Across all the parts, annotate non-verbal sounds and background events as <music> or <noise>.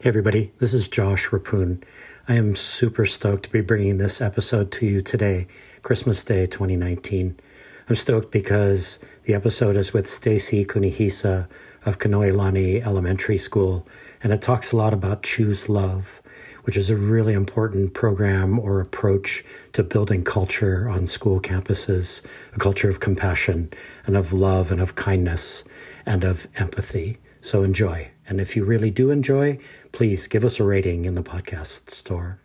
Hey, everybody, this is Josh Reppun. I am super stoked to be bringing this episode to you today, Christmas Day 2019. I'm stoked because the episode is with Stacie Kunihisa of Kanoelani Elementary School, and it talks a lot about Choose Love, which is a really important program or approach to building culture on school campuses, a culture of compassion and of love and of kindness and of empathy. So enjoy. And if you really do enjoy, please give us a rating in the podcast store.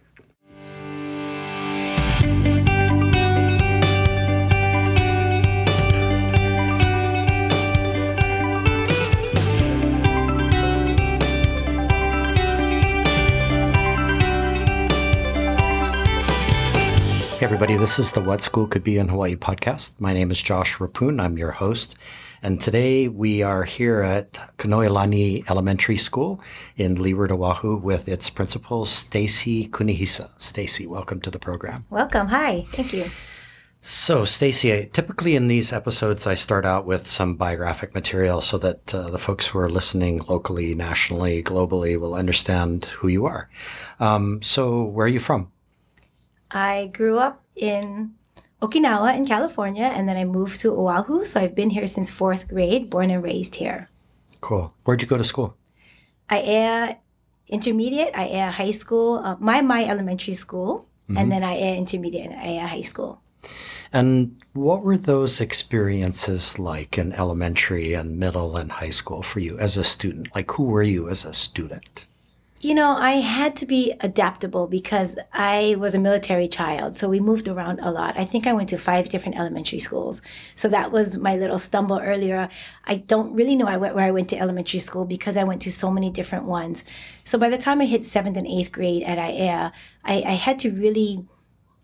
Hey, everybody, this is the What School Could Be in Hawaii podcast. My name is Josh Reppun. I'm your host. And today we are here at Kanoelani Elementary School in Leeward, Oahu with its principal, Stacie Kunihisa. Stacie, welcome to the program. Welcome. Hi. Thank you. So, Stacie, typically in these episodes, I start out with some biographic material so that uh, the folks who are listening locally, nationally, globally will understand who you are. Um, so, where are you from? I grew up in Okinawa in California, and then I moved to Oahu. So I've been here since fourth grade, born and raised here. Cool. Where'd you go to school? Aiea intermediate, Aiea high school, uh, my my elementary school, mm-hmm. and then Aiea intermediate and Aiea high school. And what were those experiences like in elementary and middle and high school for you as a student? Like, who were you as a student? You know, I had to be adaptable because I was a military child. So we moved around a lot. I think I went to five different elementary schools. So that was my little stumble earlier. I don't really know where I went to elementary school because I went to so many different ones. So by the time I hit seventh and eighth grade at Aiea, I, I had to really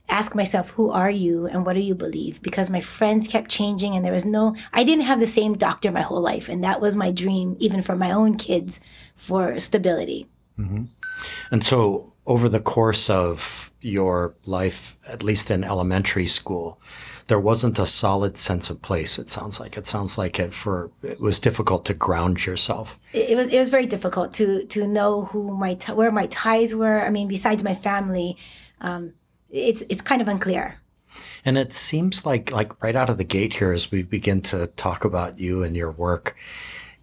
ask myself, who are you and what do you believe? Because my friends kept changing and there was no, I didn't have the same doctor my whole life. And that was my dream, even for my own kids, for stability. Mm-hmm. And so, over the course of your life, at least in elementary school, there wasn't a solid sense of place. It sounds like it sounds like it for it was difficult to ground yourself. It, was it was very difficult to to know who my where my ties were. I mean, besides my family, um, it's it's kind of unclear. And it seems like like right out of the gate here, as we begin to talk about you and your work,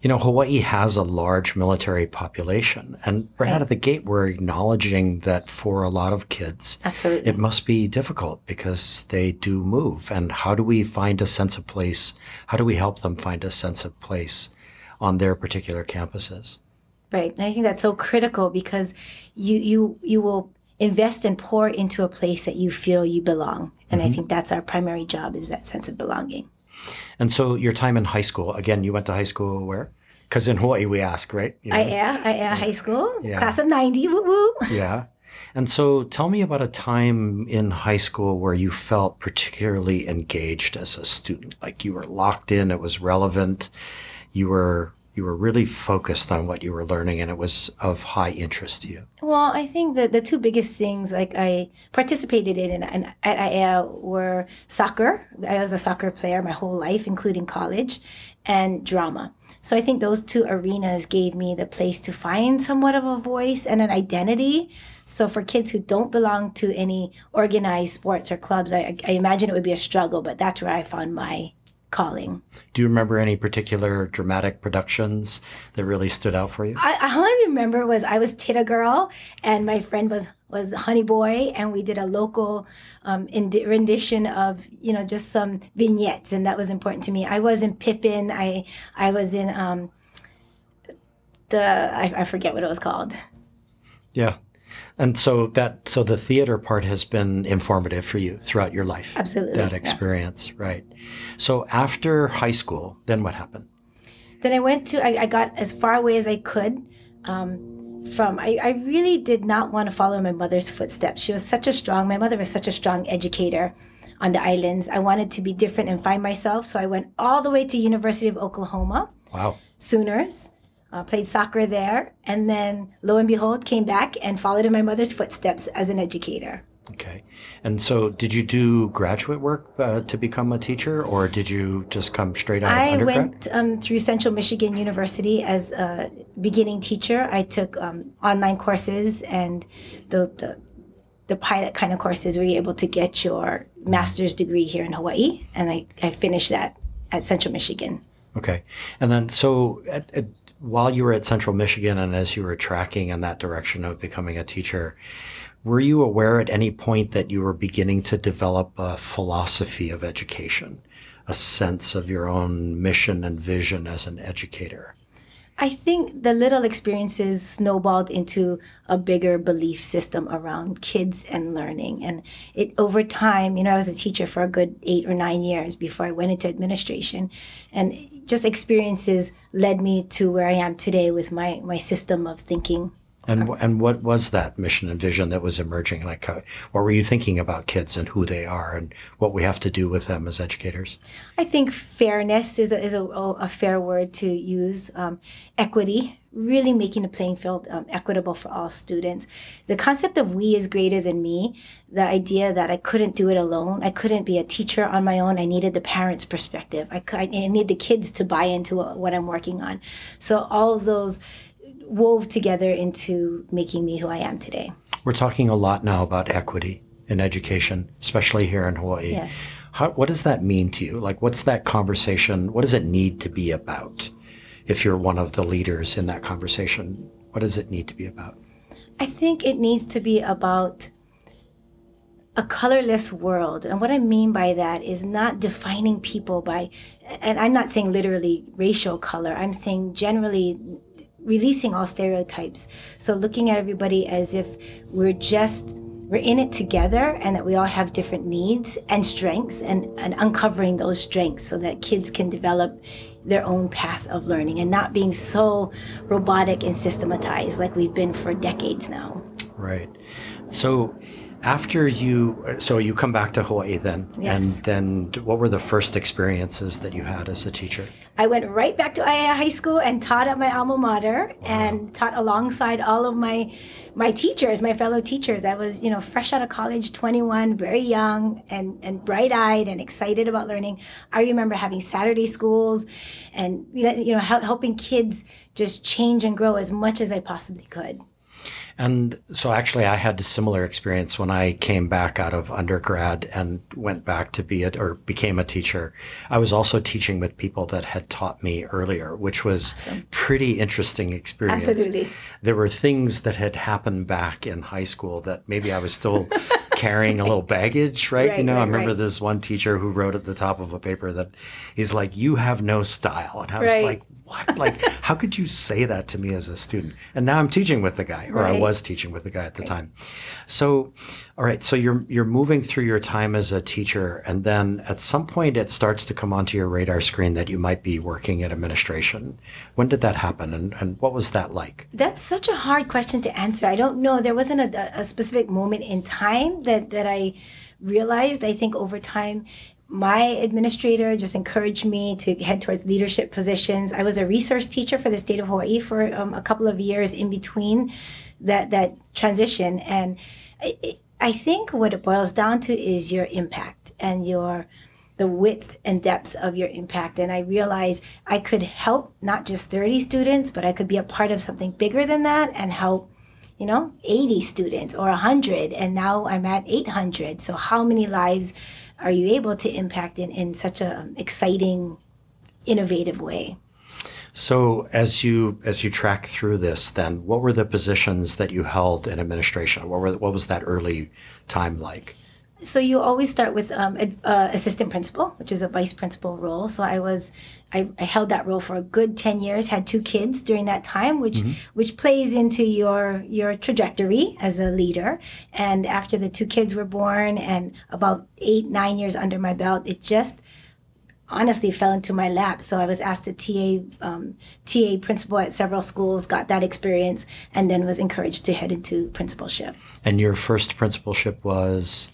you know, Hawaii has a large military population. And right, right, out of the gate, we're acknowledging that for a lot of kids, Absolutely. it must be difficult because they do move. And how do we find a sense of place? How do we help them find a sense of place on their particular campuses? Right. And I think that's so critical because you, you, you will invest and pour into a place that you feel you belong. And mm-hmm. I think that's our primary job is that sense of belonging. And so your time in high school, again, you went to high school where? Because in Hawaii we ask, right? You know? I am. I am high school, yeah. class of 90, woo woo. Yeah. And so tell me about a time in high school where you felt particularly engaged as a student, like you were locked in, it was relevant, you were you were really focused on what you were learning and it was of high interest to you? Well, I think that the two biggest things like I participated in and at Aiea were soccer. I was a soccer player my whole life, including college, and drama. So I think those two arenas gave me the place to find somewhat of a voice and an identity. So for kids who don't belong to any organized sports or clubs, I, I imagine it would be a struggle, but that's where I found my calling. Do you remember any particular dramatic productions that really stood out for you? I, all I remember was I was Tita Girl, and my friend was was Honey Boy, and we did a local um, rendition of you know just some vignettes, and that was important to me. I was in Pippin. I I was in um, the I, I forget what it was called. Yeah. And so that so the theater part has been informative for you throughout your life. Absolutely. That experience, yeah. right. So after high school, then what happened? Then I went to I, I got as far away as I could. Um, from I, I really did not want to follow my mother's footsteps. She was such a strong my mother was such a strong educator on the islands. I wanted to be different and find myself. So I went all the way to University of Oklahoma. Wow. Sooners uh, played soccer there, and then lo and behold, came back and followed in my mother's footsteps as an educator. Okay. And so, did you do graduate work uh, to become a teacher, or did you just come straight out of I undergrad? went um, through Central Michigan University as a beginning teacher. I took um, online courses and the, the the pilot kind of courses where you're able to get your master's degree here in Hawaii, and I, I finished that at Central Michigan. Okay. And then, so at, at, while you were at Central Michigan and as you were tracking in that direction of becoming a teacher, were you aware at any point that you were beginning to develop a philosophy of education, a sense of your own mission and vision as an educator? I think the little experiences snowballed into a bigger belief system around kids and learning. And it over time, you know, I was a teacher for a good eight or nine years before I went into administration. And just experiences led me to where I am today with my, my system of thinking and and what was that mission and vision that was emerging? Like, uh, what were you thinking about kids and who they are and what we have to do with them as educators? I think fairness is a, is a, a fair word to use. Um, equity, really making the playing field um, equitable for all students. The concept of we is greater than me. The idea that I couldn't do it alone. I couldn't be a teacher on my own. I needed the parents' perspective. I, I need the kids to buy into what I'm working on. So all those wove together into making me who I am today. We're talking a lot now about equity in education, especially here in Hawaii. Yes. How, what does that mean to you? Like, what's that conversation? What does it need to be about? If you're one of the leaders in that conversation, what does it need to be about? I think it needs to be about a colorless world. And what I mean by that is not defining people by, and I'm not saying literally racial color, I'm saying generally releasing all stereotypes. So looking at everybody as if we're just we're in it together and that we all have different needs and strengths and, and uncovering those strengths so that kids can develop their own path of learning and not being so robotic and systematized like we've been for decades now. Right. So after you so you come back to hawaii then yes. and then what were the first experiences that you had as a teacher i went right back to Aiea high school and taught at my alma mater wow. and taught alongside all of my my teachers my fellow teachers i was you know fresh out of college 21 very young and and bright-eyed and excited about learning i remember having saturday schools and you know helping kids just change and grow as much as i possibly could and so actually, I had a similar experience when I came back out of undergrad and went back to be a, or became a teacher. I was also teaching with people that had taught me earlier, which was awesome. pretty interesting experience. Absolutely. There were things that had happened back in high school that maybe I was still <laughs> carrying a little baggage, right? right you know, right, I remember right. this one teacher who wrote at the top of a paper that he's like, "You have no style," and I was like, what? Like, how could you say that to me as a student? And now I'm teaching with the guy, or right. I was teaching with the guy at the right. time. So, all right. So you're you're moving through your time as a teacher, and then at some point it starts to come onto your radar screen that you might be working in administration. When did that happen, and and what was that like? That's such a hard question to answer. I don't know. There wasn't a, a specific moment in time that that I realized. I think over time my administrator just encouraged me to head towards leadership positions. I was a resource teacher for the state of Hawaii for um, a couple of years in between that that transition, and I, I think what it boils down to is your impact and your the width and depth of your impact. And I realized I could help not just 30 students, but I could be a part of something bigger than that and help you know 80 students or 100 and now i'm at 800 so how many lives are you able to impact in, in such an um, exciting, innovative way? So as you as you track through this, then what were the positions that you held in administration? What were what was that early time like? So you always start with um, uh, assistant principal, which is a vice principal role. So I was, I, I, held that role for a good ten years. Had two kids during that time, which mm-hmm. which plays into your your trajectory as a leader. And after the two kids were born, and about eight nine years under my belt, it just honestly fell into my lap. So I was asked to TA um, TA principal at several schools, got that experience, and then was encouraged to head into principalship. And your first principalship was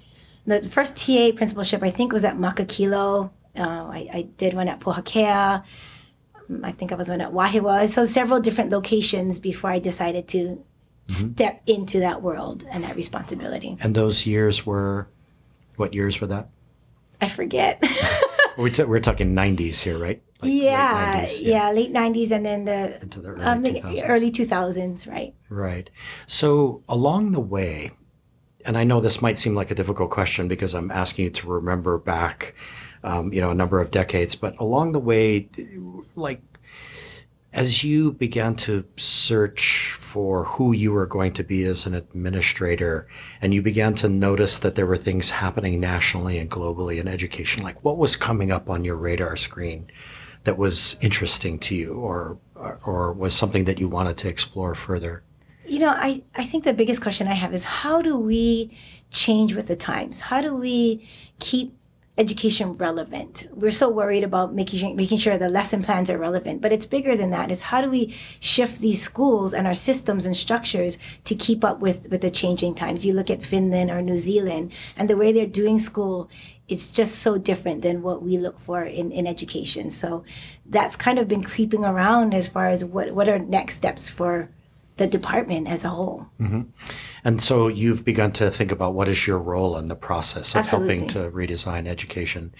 the first TA principalship I think was at Makakilo. Uh, I, I, did one at Pohakea. Um, I think I was one at Wahiawa. So several different locations before I decided to step into that world and that responsibility. And those years were, what years were that? I forget. <laughs> we're, t- we're talking 90s here, right? Like yeah, 90s, yeah, yeah, late 90s and then the, Into the early, um, 2000s. early 2000s, right? Right. So along the way, and I know this might seem like a difficult question because I'm asking you to remember back, um, you know, a number of decades, but along the way, like as you began to search for who you were going to be as an administrator and you began to notice that there were things happening nationally and globally in education like what was coming up on your radar screen that was interesting to you or or was something that you wanted to explore further you know i i think the biggest question i have is how do we change with the times how do we keep education relevant. We're so worried about making sure, making sure the lesson plans are relevant, but it's bigger than that. It's how do we shift these schools and our systems and structures to keep up with with the changing times. You look at Finland or New Zealand and the way they're doing school it's just so different than what we look for in, in education. So that's kind of been creeping around as far as what, what are next steps for the department as a whole. Mm-hmm. And so you've begun to think about what is your role in the process of Absolutely. helping to redesign education.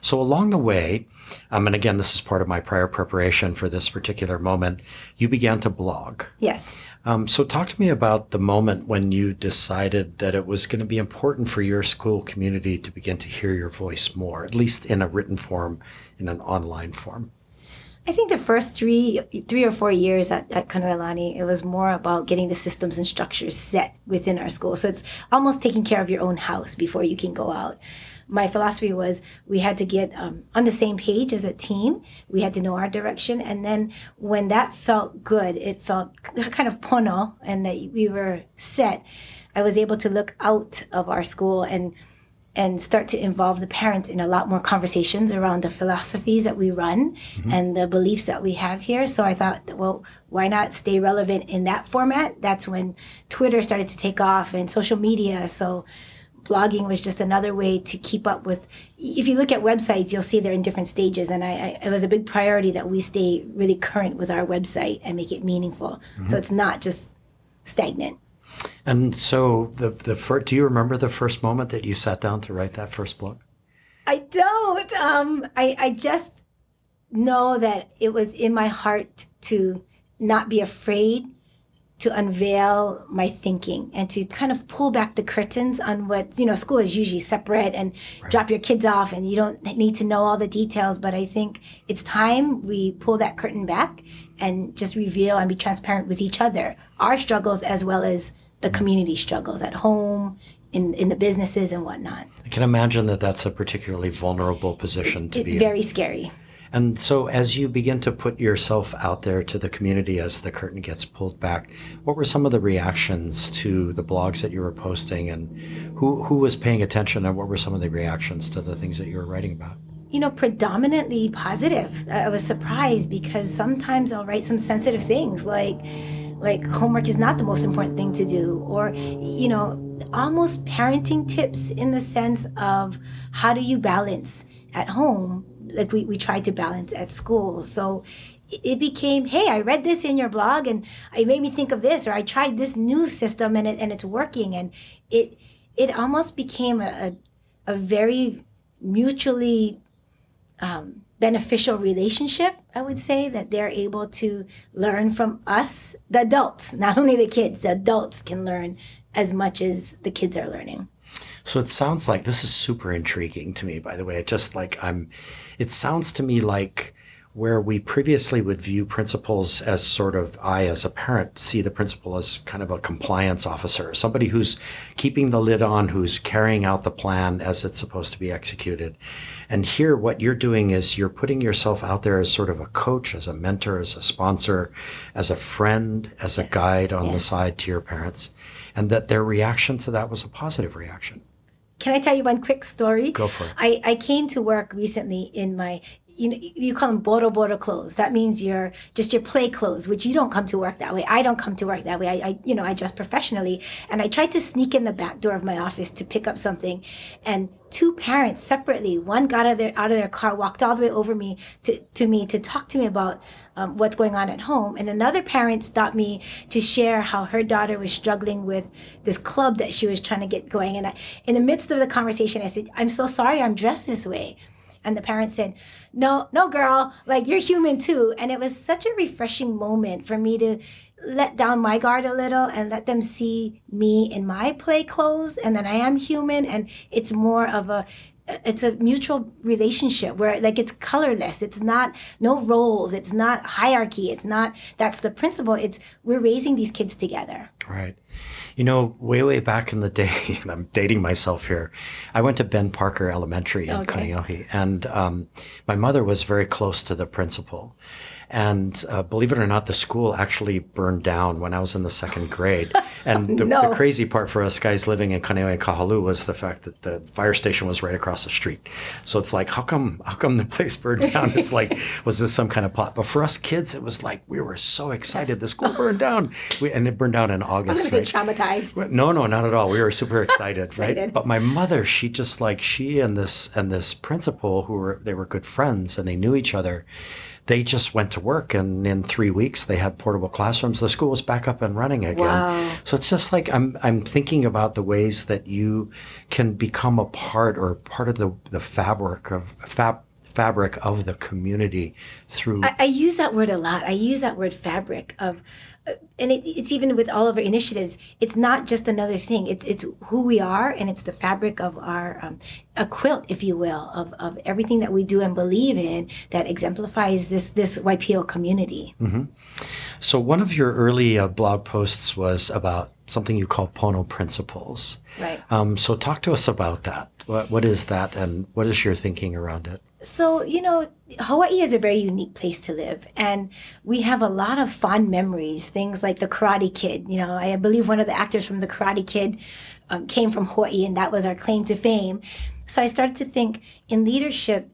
So along the way, um, and again, this is part of my prior preparation for this particular moment, you began to blog. Yes. Um, so talk to me about the moment when you decided that it was going to be important for your school community to begin to hear your voice more, at least in a written form, in an online form. I think the first three three or four years at, at Kanoelani, it was more about getting the systems and structures set within our school. So it's almost taking care of your own house before you can go out. My philosophy was we had to get um, on the same page as a team. We had to know our direction. And then when that felt good, it felt <laughs> kind of pono and that we were set, I was able to look out of our school and and start to involve the parents in a lot more conversations around the philosophies that we run mm-hmm. and the beliefs that we have here. So I thought, well, why not stay relevant in that format? That's when Twitter started to take off and social media. So blogging was just another way to keep up with. If you look at websites, you'll see they're in different stages, and I, I it was a big priority that we stay really current with our website and make it meaningful. Mm-hmm. So it's not just stagnant. And so the the first, do you remember the first moment that you sat down to write that first blog? I don't. Um, I I just know that it was in my heart to not be afraid to unveil my thinking and to kind of pull back the curtains on what you know school is usually separate and right. drop your kids off and you don't need to know all the details but i think it's time we pull that curtain back and just reveal and be transparent with each other our struggles as well as the mm-hmm. community struggles at home in, in the businesses and whatnot i can imagine that that's a particularly vulnerable position to it, be very in. scary and so, as you begin to put yourself out there to the community as the curtain gets pulled back, what were some of the reactions to the blogs that you were posting, and who who was paying attention, and what were some of the reactions to the things that you were writing about? You know, predominantly positive. I was surprised because sometimes I'll write some sensitive things like like homework is not the most important thing to do or you know almost parenting tips in the sense of how do you balance at home like we, we tried to balance at school. So it became, hey, I read this in your blog and it made me think of this, or I tried this new system and it and it's working. And it it almost became a, a, a very mutually um, beneficial relationship, I would say, that they're able to learn from us, the adults, not only the kids, the adults can learn as much as the kids are learning. So it sounds like this is super intriguing to me, by the way. It just like I'm, it sounds to me like where we previously would view principals as sort of, I as a parent see the principal as kind of a compliance officer, somebody who's keeping the lid on, who's carrying out the plan as it's supposed to be executed. And here, what you're doing is you're putting yourself out there as sort of a coach, as a mentor, as a sponsor, as a friend, as a guide on yes. the side to your parents. And that their reaction to that was a positive reaction. Can I tell you one quick story? Go for it. I, I came to work recently in my you know, you call them boro boro clothes. That means you're just your play clothes, which you don't come to work that way. I don't come to work that way. I, I, you know, I dress professionally. And I tried to sneak in the back door of my office to pick up something. And two parents separately, one got out of their, out of their car, walked all the way over me to, to me to talk to me about um, what's going on at home. And another parent stopped me to share how her daughter was struggling with this club that she was trying to get going. And I, in the midst of the conversation, I said, I'm so sorry I'm dressed this way. And the parents said, No, no, girl, like you're human too. And it was such a refreshing moment for me to let down my guard a little and let them see me in my play clothes and that I am human. And it's more of a it's a mutual relationship where like it's colorless. It's not no roles. It's not hierarchy. It's not that's the principle. It's we're raising these kids together. Right. You know, way, way back in the day, <laughs> and I'm dating myself here, I went to Ben Parker Elementary in okay. Kaneohe, and um, my mother was very close to the principal. And uh, believe it or not, the school actually burned down when I was in the second grade. <laughs> And the, no. the crazy part for us guys living in Kaneohe and Kahaluu was the fact that the fire station was right across the street. So it's like, how come, how come the place burned down? It's like, <laughs> was this some kind of plot? But for us kids, it was like we were so excited. The school burned down, <laughs> we, and it burned down in August. I was say traumatized. No, no, not at all. We were super excited, excited, right? But my mother, she just like she and this and this principal who were they were good friends and they knew each other they just went to work and in three weeks they had portable classrooms. The school was back up and running again. Wow. So it's just like I'm I'm thinking about the ways that you can become a part or part of the the fabric of fab fabric of the community through I, I, use that word a lot i use that word fabric of and it, it's even with all of our initiatives it's not just another thing. It's it's who we are and it's the fabric of our um, a quilt if you will of, of everything that we do and believe in that exemplifies this this YPO community. Mm-hmm. so one of your early uh, blog posts was about something you call Pono principles. Right. Um, so talk to us about that. What, what is that and what is your thinking around it so, you know, Hawaii is a very unique place to live. And we have a lot of fond memories, things like the Karate Kid. You know, I believe one of the actors from the Karate Kid um, came from Hawaii, and that was our claim to fame. So I started to think in leadership,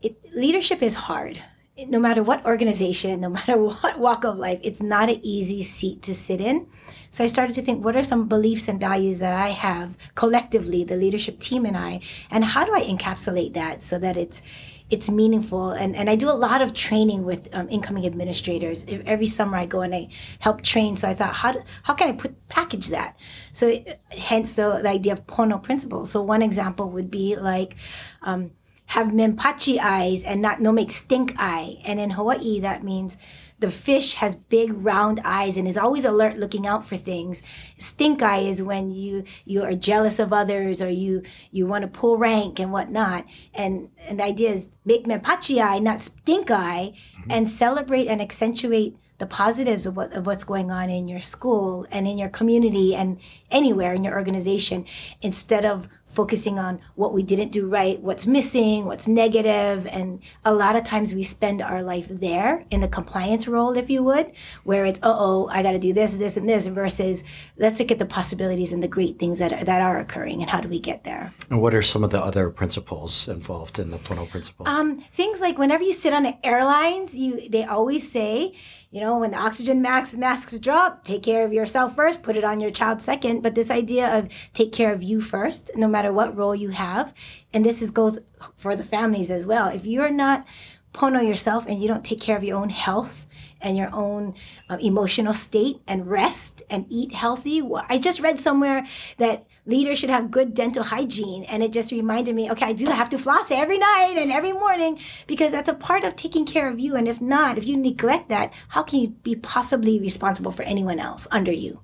it, leadership is hard. No matter what organization, no matter <laughs> what walk of life, it's not an easy seat to sit in. So I started to think, what are some beliefs and values that I have collectively, the leadership team and I, and how do I encapsulate that so that it's it's meaningful? And, and i do a lot of training with um, incoming administrators. Every summer i go and i help train. So i thought how, do, how can i put package that? So hence the, the idea of pono principles. So one example would be like um, have menpachi eyes and not no make stink eye. And in hawaii that means the fish has big round eyes and is always alert looking out for things. Stink eye is when you you are jealous of others or you you want to pull rank and whatnot. And and the idea is make menpachi eye not stink eye mm-hmm. and celebrate and accentuate the positives of, what, of what's going on in your school and in your community and anywhere in your organization instead of focusing on what we didn't do right, what's missing, what's negative, and a lot of times we spend our life there in the compliance role, if you would, where it's, uh oh, I got to do this, this, and this, versus let's look at the possibilities and the great things that are, that are occurring and how do we get there. And what are some of the other principles involved in the Pono principles? Um, things like whenever you sit on airlines, you they always say, you know, when the oxygen max, masks drop, take care of yourself first, put it on your child second. But this idea of take care of you first, no matter what role you have, and this is goes for the families as well. If you're not pono yourself and you don't take care of your own health and your own um, emotional state and rest and eat healthy. I just read somewhere that leaders should have good dental hygiene. And it just reminded me, okay, I do have to floss every night and every morning because that's a part of taking care of you. And if not, if you neglect that, how can you be possibly responsible for anyone else under you?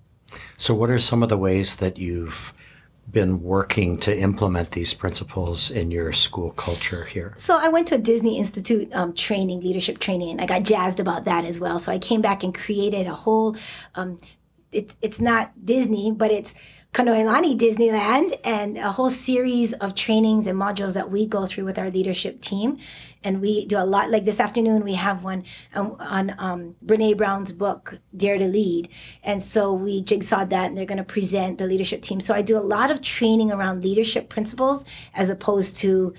So, what are some of the ways that you've been working to implement these principles in your school culture here? So I went to a Disney Institute um, training, leadership training, and I got jazzed about that as well. So I came back and created a whole. Um, it, it's not Disney, but it's Kanoelani Disneyland and a whole series of trainings and modules that we go through with our leadership team. And we do a lot, like this afternoon, we have one on, on um, Brene Brown's book, Dare to Lead. And so we jigsawed that and they're going to present the leadership team. So I do a lot of training around leadership principles as opposed to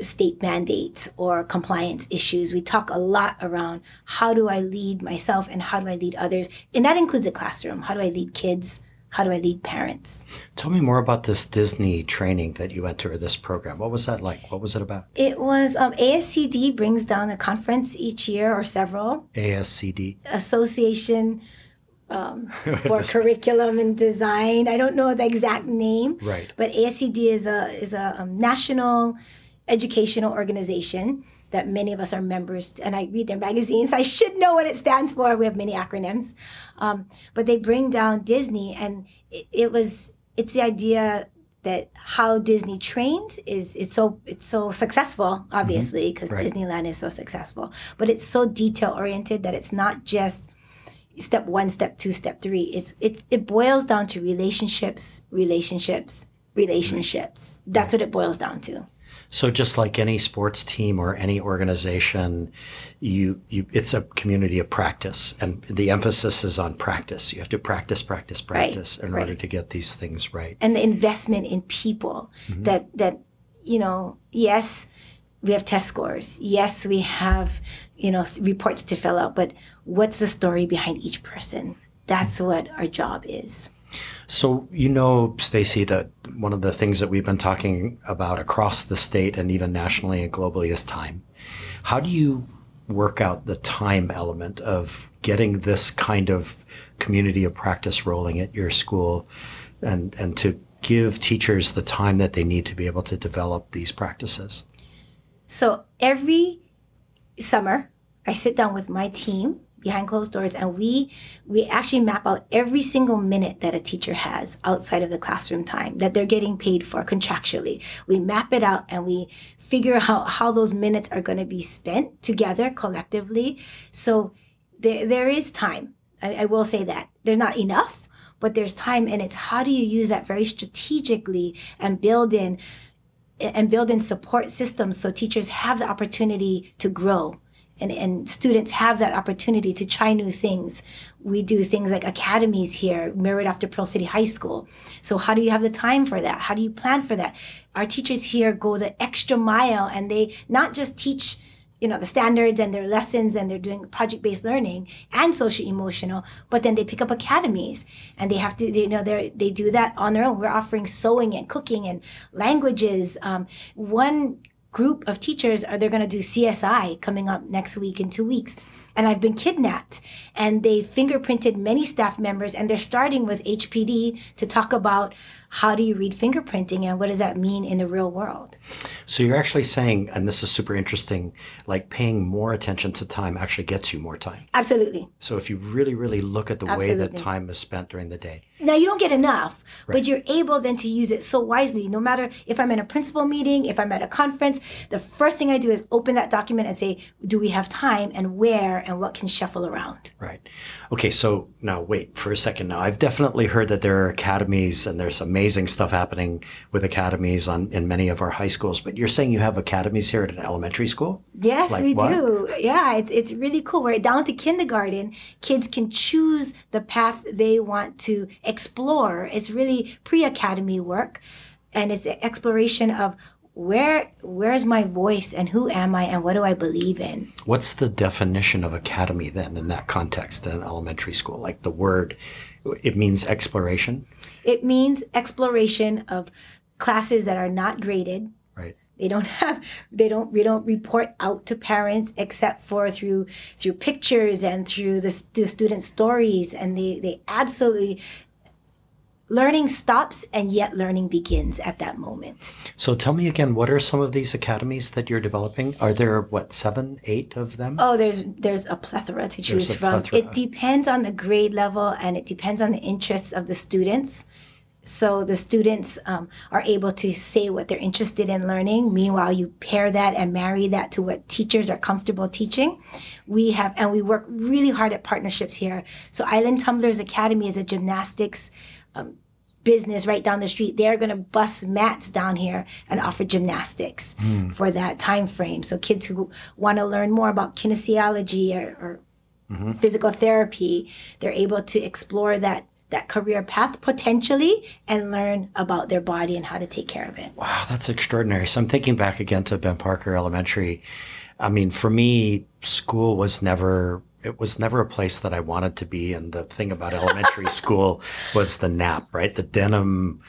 state mandates or compliance issues. We talk a lot around how do I lead myself and how do I lead others. And that includes the classroom. How do I lead kids? How do I lead parents? Tell me more about this Disney training that you went to or this program. What was that like? What was it about? It was um, ASCD brings down a conference each year or several. ASCD? Association um, <laughs> for curriculum and design. I don't know the exact name. Right. But ASCD is a is a um, national educational organization that many of us are members and i read their magazines so i should know what it stands for. We have many acronyms. Um, but they bring down disney and it, it, was it's the idea that how disney trains is it's so it's so successful obviously because mm-hmm. right. disneyland is so successful. But it's so detail oriented that it's not just step one step two step three. It's it, it boils down to relationships relationships relationships. That's what it boils down to so just like any sports team or any organization, you, you it's a community of practice, and the emphasis is on practice. You have to practice, practice, practice right, in right. order to get these things right. And the investment in people mm-hmm. that that you know, yes, we have test scores. Yes, we have you know reports to fill out, but what's the story behind each person? That's what our job is. So you know, Stacie, that one of the things that we've been talking about across the state and even nationally and globally is time. How do you work out the time element of getting this kind of community of practice rolling at your school and and to give teachers the time that they need to be able to develop these practices? So every summer, I sit down with my team behind closed doors and we we actually map out every single minute that a teacher has outside of the classroom time that they're getting paid for contractually. We map it out and we figure out how those minutes are going to be spent together collectively. So there, there is time. I, I will say that. There's not enough but there's time and it's how do you use that very strategically and build in and build in support systems so teachers have the opportunity to grow and, and students have that opportunity to try new things. We do things like academies here, mirrored after Pearl City High School. So how do you have the time for that? How do you plan for that? Our teachers here go the extra mile and they not just teach you know the standards and their lessons and they're doing project-based learning and social emotional but then they pick up academies and they have to you know they they do that on their own we're offering sewing and cooking and languages um, one group of teachers are they're going to do CSI coming up next week in two weeks. And I've been kidnapped. And they fingerprinted many staff members, and they're starting with HPD to talk about how do you read fingerprinting and what does that mean in the real world? So you're actually saying, and this is super interesting, like paying more attention to time actually gets you more time. Absolutely. So if you really, really look at the Absolutely. way that time is spent during the day. Now you don't get enough, right. but you're able then to use it so wisely. No matter if I'm in a principal meeting, if I'm at a conference, the first thing I do is open that document and say, do we have time and where and what can shuffle around? Right. Okay, so now wait for a second. Now I've definitely heard that there are academies and there's amazing stuff happening with academies on in many of our high schools. But you're saying you have academies here at an elementary school? Yes, like we what? do. Yeah, it's it's really cool. We're down to kindergarten. Kids can choose the path they want to explore. It's really pre-academy work, and it's exploration of where where's my voice and who am I and what do I believe in? What's the definition of academy then in that context in an elementary school? Like the word, it means exploration. It means exploration of classes that are not graded. Right. They don't have they don't we don't report out to parents except for through through pictures and through the, the student stories and they they absolutely learning stops and yet learning begins at that moment. So tell me again, what are some of these academies that you're developing? Are there what seven, eight of them? Oh, there's there's a plethora to choose from. Plethora. It depends on the grade level and it depends on the interests of the students. So the students um, are able to say what they're interested in learning. Meanwhile, you pair that and marry that to what teachers are comfortable teaching. We have, and we work really hard at partnerships here. So Island Tumblers Academy is a gymnastics business right down the street they're going to bust mats down here and offer gymnastics mm. for that time frame so kids who want to learn more about kinesiology or, or mm-hmm. physical therapy they're able to explore that that career path potentially and learn about their body and how to take care of it. Wow, that's extraordinary. So I'm thinking back again to Ben Parker Elementary. I mean, for me, school was never it was never a place that I wanted to be. And the thing about elementary <laughs> school was the nap, right? The denim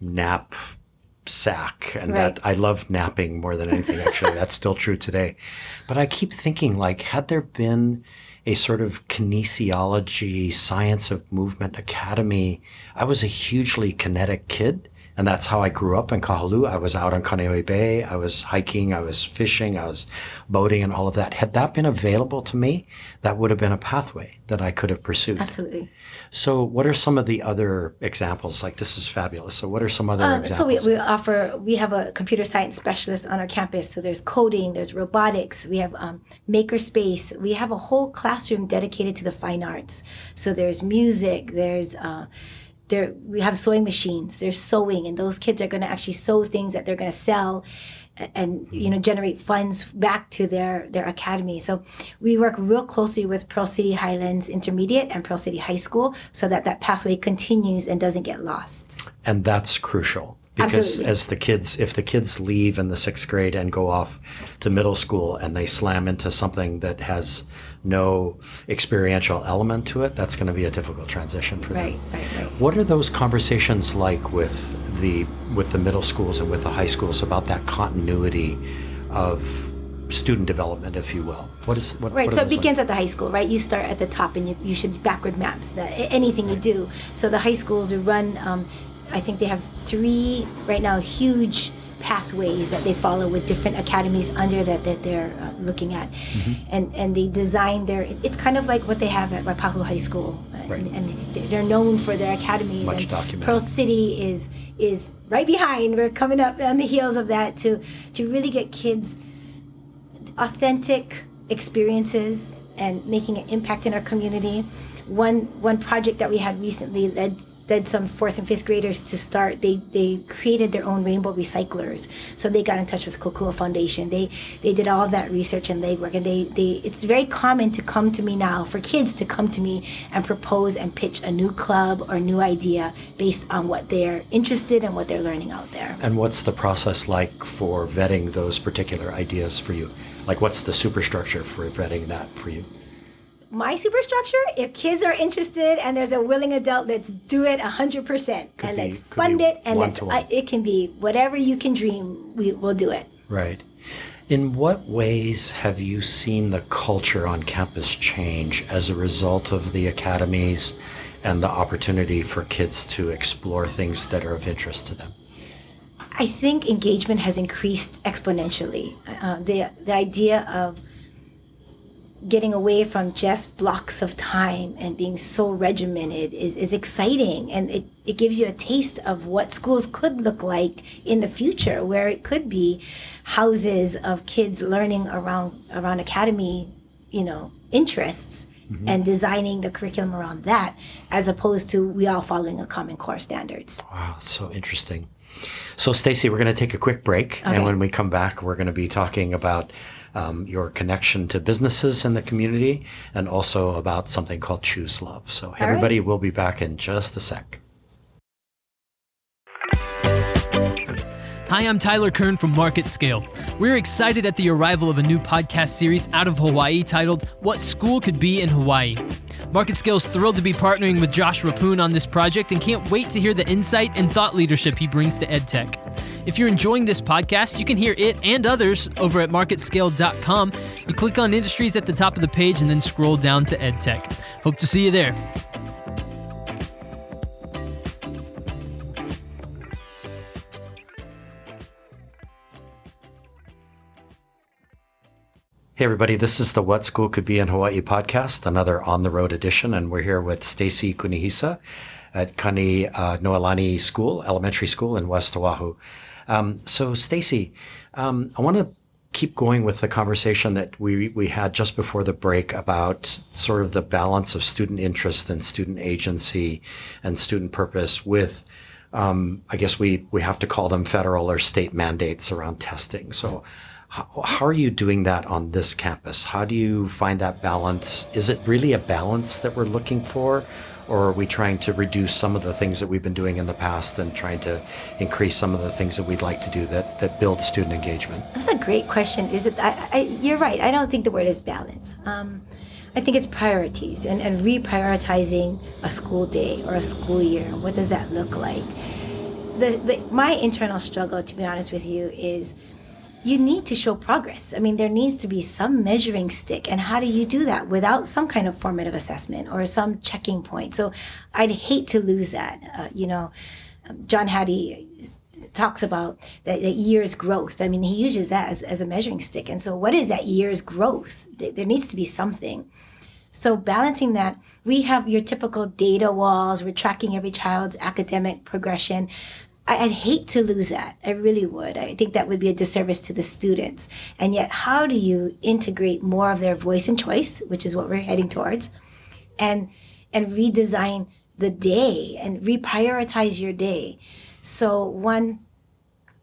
nap sack. And right. that I love napping more than anything, actually. <laughs> That's still true today. But I keep thinking, like, had there been a sort of kinesiology, science of movement academy, I was a hugely kinetic kid. And that's how I grew up in Kahaluu. I was out on Kaneohe Bay. I was hiking. I was fishing. I was boating and all of that. Had that been available to me, that would have been a pathway that I could have pursued. Absolutely. So what are some of the other examples? Like this is fabulous. So what are some other um, examples? So we, we offer, we have a computer science specialist on our campus. So there's coding, there's robotics, we have um, makerspace. We have a whole classroom dedicated to the fine arts. So there's music, there's, uh, there we have sewing machines. They're sewing and those kids are going to actually sew things that they're going to sell and you know mm-hmm. generate funds back to their their academy. So we work real closely with pearl city highlands intermediate and pearl city high school so that that pathway continues and doesn't get lost. And that's crucial because Absolutely. as the kids if the kids leave in the sixth grade and go off to middle school and they slam into something that has no experiential element to it, that's going to be a difficult transition for them. Right, right, right. What are those conversations like with the with the middle schools and with the high schools about that continuity of student development, if you will? What is what, right? What so it begins like? at the high school, right? You start at the top, and you, you should backward maps that anything you do. So the high schools run. Um, I think they have three right now, huge pathways that they follow with different academies under that that they're uh, looking at, mm-hmm. and and they design their. It's kind of like what they have at Waipahu High School, right. and, and, they're known for their academies. Much and documented. Pearl City is is right behind. We're coming up on the heels of that to to really get kids authentic experiences and making an impact in our community. One one project that we had recently led led some fourth and fifth graders to start they they created their own rainbow recyclers. So they got in touch with kokua foundation. They they did all that research and legwork and they they it's very common to come to me now for kids to come to me and propose and pitch a new club or new idea based on what they're interested in what they're learning out there. And what's the process like for vetting those particular ideas for you? Like what's the superstructure for vetting that for you my superstructure, if kids are interested and there's a willing adult, let's do it 100%. Could and be, let's fund it. And let's, uh, it can be whatever you can dream, we will do it. Right. In what ways have you seen the culture on campus change as a result of the academies and the opportunity for kids to explore things that are of interest to them? I think engagement has increased exponentially. Uh, the, the idea of getting away from just blocks of time and being so regimented is, is exciting and it, it gives you a taste of what schools could look like in the future where it could be houses of kids learning around around academy you know interests mm-hmm. and designing the curriculum around that as opposed to we all following a common core standards wow so interesting so stacie we're going to take a quick break okay. and when we come back we're going to be talking about um, your connection to businesses in the community, and also about something called Choose Love. So, everybody, right. we'll be back in just a sec. Hi, I'm Tyler Kern from Market Scale. We're excited at the arrival of a new podcast series out of Hawaii titled What School Could Be in Hawaii. Market is thrilled to be partnering with Josh Reppun on this project and can't wait to hear the insight and thought leadership he brings to EdTech. If you're enjoying this podcast, you can hear it and others over at marketscale.com. You click on industries at the top of the page and then scroll down to EdTech. Hope to see you there. Hey, everybody, this is the What School Could Be in Hawaii podcast, another on the road edition. And we're here with Stacie Kunihisa at Kani uh, Noelani School, Elementary School in West Oahu. Um, so, Stacie, um, I want to keep going with the conversation that we, we had just before the break about sort of the balance of student interest and student agency and student purpose with um, I guess we, we have to call them federal or state mandates around testing. So, how, how, are you doing that on this campus? How do you find that balance? Is it really a balance that we're looking for? or are we trying to reduce some of the things that we've been doing in the past and trying to increase some of the things that we'd like to do that, that build student engagement? That's a great question. Is it? I, I, you're right. I don't think the word is balance. Um, I think it's priorities and, and reprioritizing a school day or a school year. What does that look like? The, the, my internal struggle, to be honest with you, is you need to show progress. I mean, there needs to be some measuring stick. And how do you do that without some kind of formative assessment or some checking point? So I'd hate to lose that. Uh, you know, um, John Hattie talks about that, that, year's growth. I mean, he uses that as, as a measuring stick. And so, what is that year's growth? There needs to be something. So, balancing that, we have your typical data walls. We're tracking every child's academic progression. I'd hate to lose that. I really would. I think that would be a disservice to the students. And yet, how do you integrate more of their voice and choice, which is what we're heading towards, and and redesign the day and reprioritize your day? So one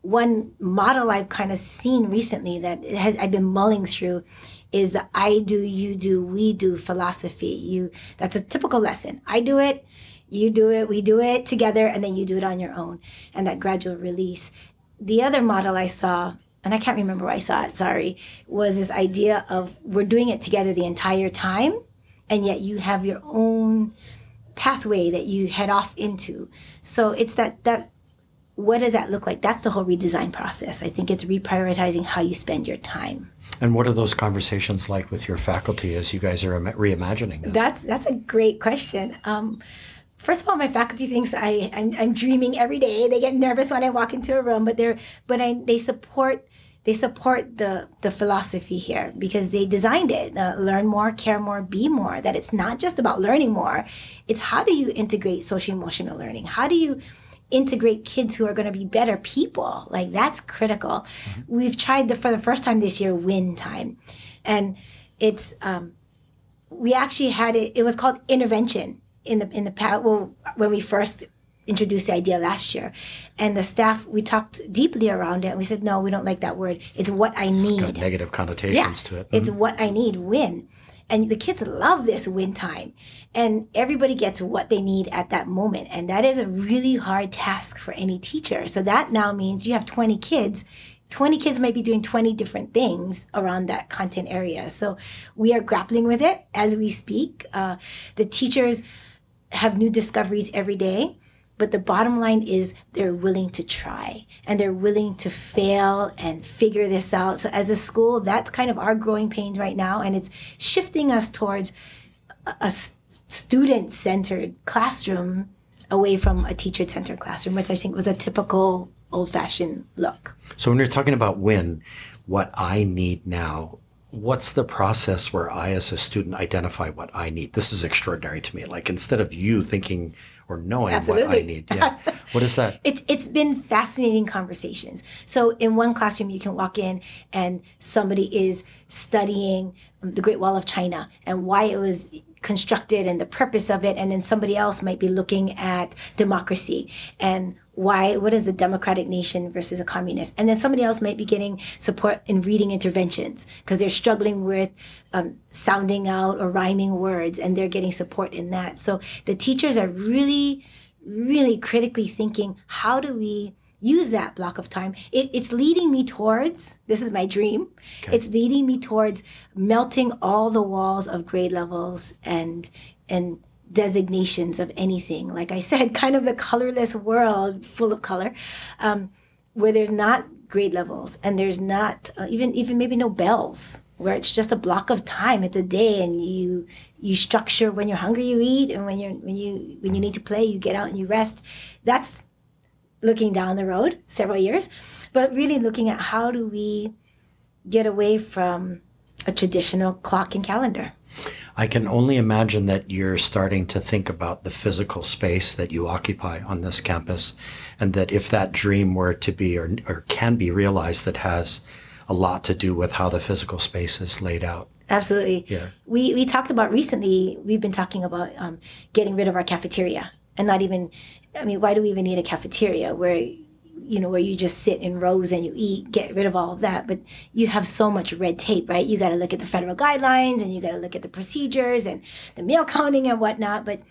one model I've kind of seen recently that has I've been mulling through is the I do, you do, we do philosophy. You that's a typical lesson. I do it you do it, we do it together, and then you do it on your own. And that gradual release. The other model I saw, and I can't remember where I saw it, sorry, was this idea of we're doing it together the entire time, and yet you have your own pathway that you head off into. So it's that that what does that look like? That's the whole redesign process. I think it's reprioritizing how you spend your time. And what are those conversations like with your faculty as you guys are reimagining this? That's that's a great question. Um, first of all, my faculty thinks I I'm, I'm, dreaming every day. They get nervous when I walk into a room, but they're but I they support they support the the philosophy here because they designed it. Uh, learn more, care more, be more. That it's not just about learning more. It's how do you integrate social emotional learning? How do you integrate kids who are going to be better people? Like that's critical. Mm-hmm. We've tried the for the first time this year win time, and it's um, we actually had it. It was called intervention in the in the past well when we first introduced the idea last year. And the staff we talked deeply around it. And we said no we don't like that word. It's what i need got negative connotations yeah, to it. Mm-hmm. it's what i need win. And the kids love this win time. And everybody gets what they need at that moment. And that is a really hard task for any teacher. So that now means you have 20 kids. 20 kids might be doing 20 different things around that content area. So we are grappling with it as we speak. Uh, the teachers have new discoveries every day. But the bottom line is they're willing to try and they're willing to fail and figure this out. So, as a school, that's kind of our growing pains right now. And it's shifting us towards a student centered classroom away from a teacher centered classroom, which I think was a typical old fashioned look. So, when you're talking about when, what I need now what's the process where I, as a student, identify what I need? This is extraordinary to me. Like instead of you thinking or knowing Absolutely. what I need, yeah. <laughs> what is that? It's it's been fascinating conversations. So in one classroom, you can walk in and somebody is studying the Great Wall of China and why it was constructed and the purpose of it and then somebody else might be looking at democracy and why what is a democratic nation versus a communist? And then somebody else might be getting support in reading interventions because they're struggling with um, sounding out or rhyming words and they're getting support in that. So the teachers are really really critically thinking how do we use that block of time? It, it's leading me towards this is my dream. Okay. it's leading me towards melting all the walls of grade levels and and designations of anything. Like I said, <laughs> kind of the colorless world full of color, um, where there's not grade levels and there's not uh, even even maybe no bells where it's just a block of time. It's a day and you you structure when you're hungry you eat and when you're when you when you need to play you get out and you rest. That's looking down the road several years but really looking at how do we get away from a traditional clock and calendar I can only imagine that you're starting to think about the physical space that you occupy on this campus, and that if that dream were to be or, or can be realized, that has a lot to do with how the physical space is laid out. Absolutely. Yeah. We we talked about recently. We've been talking about um, getting rid of our cafeteria and not even. I mean, why do we even need a cafeteria where you know, where you just sit in rows and you eat, get rid of all of that. But you have so much red tape, right? You got to look at the federal guidelines and you got to look at the procedures and the meal counting and whatnot. But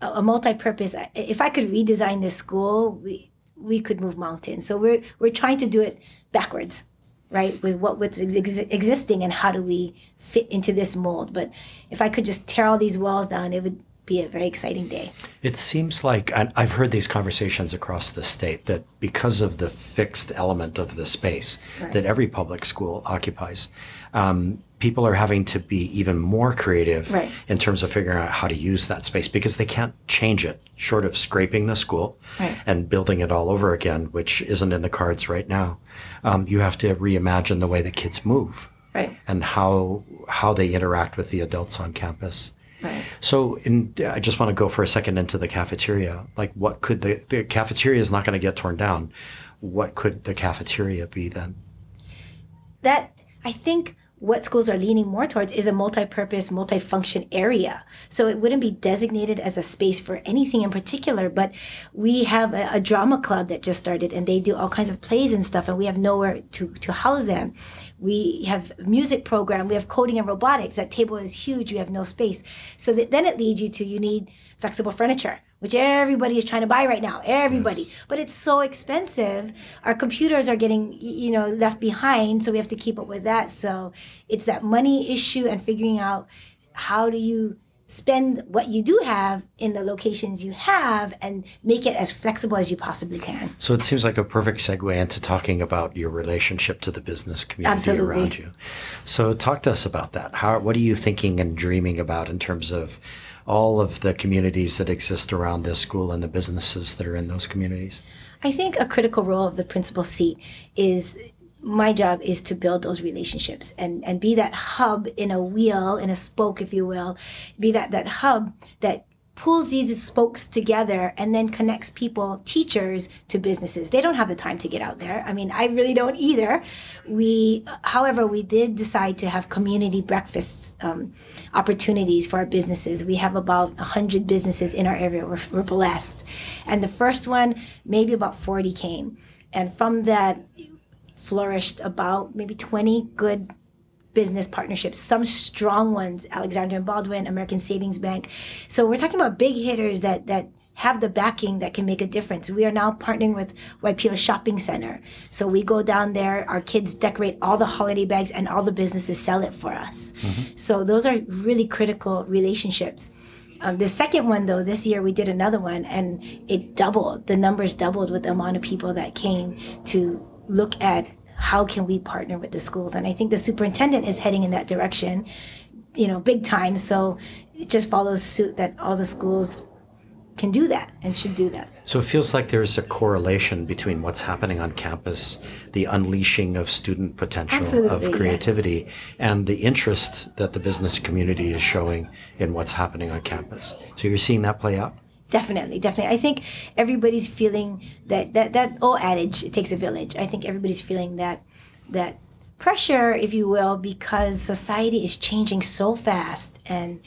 a, a multi-purpose. If I could redesign this school, we we could move mountains. So we're we're trying to do it backwards, right? With what what's ex- existing and how do we fit into this mold? But if I could just tear all these walls down, it would be a very exciting day. It seems like I've heard these conversations across the state that because of the fixed element of the space right. that every public school occupies, um, people are having to be even more creative right. in terms of figuring out how to use that space because they can't change it short of scraping the school right. and building it all over again, which isn't in the cards right now. Um, you have to reimagine the way the kids move. And how how they interact with the adults on campus. Right. So, in, I just want to go for a second into the cafeteria. Like, what could the, the cafeteria is not going to get torn down? What could the cafeteria be then? That I think what schools are leaning more towards is a multi-purpose, multi-function area. So it wouldn't be designated as a space for anything in particular, but we have a, a, drama club that just started and they do all kinds of plays and stuff and we have nowhere to, to house them. We have music program, we have coding and robotics. That table is huge, we have no space. So that, then it leads you to you need flexible furniture which everybody is trying to buy right now everybody yes. but it's so expensive our computers are getting you know left behind so we have to keep up with that so it's that money issue and figuring out how do you spend what you do have in the locations you have and make it as flexible as you possibly can. So it seems like a perfect segue into talking about your relationship to the business community Absolutely. around you. So talk to us about that. How what are you thinking and dreaming about in terms of all of the communities that exist around this school and the businesses that are in those communities? I think a critical role of the principal seat is my job is to build those relationships and, and be that hub in a wheel, in a spoke, if you will, be that, that hub that pulls these spokes together and then connects people, teachers to businesses. They don't have the time to get out there. I mean, I really don't either. We, however, we did decide to have community breakfasts um, opportunities for our businesses. We have about 100 businesses in our area. We're, we're blessed. And the first one, maybe about 40 came. And from that, flourished about maybe 20 good business partnerships, some strong ones, Alexander and Baldwin, American Savings Bank. So we're talking about big hitters that that have the backing that can make a difference. We are now partnering with Waipio Shopping Center. So we go down there, our kids decorate all the holiday bags and all the businesses sell it for us. Mm-hmm. So those are really critical relationships. Um, the second one, though, this year we did another one and it doubled. The numbers doubled with the amount of people that came to look at how can we partner with the schools? And i think the superintendent is heading in that direction you know big time. So it just follows suit that all the schools can do that and should do that. So it feels like there's a correlation between what's happening on campus the unleashing of student potential Absolutely, of creativity yes. and the interest that the business community is showing in what's happening on campus. So you're seeing that play out definitely definitely i think everybody's feeling that that that old adage it takes a village i think everybody's feeling that that pressure if you will because society is changing so fast and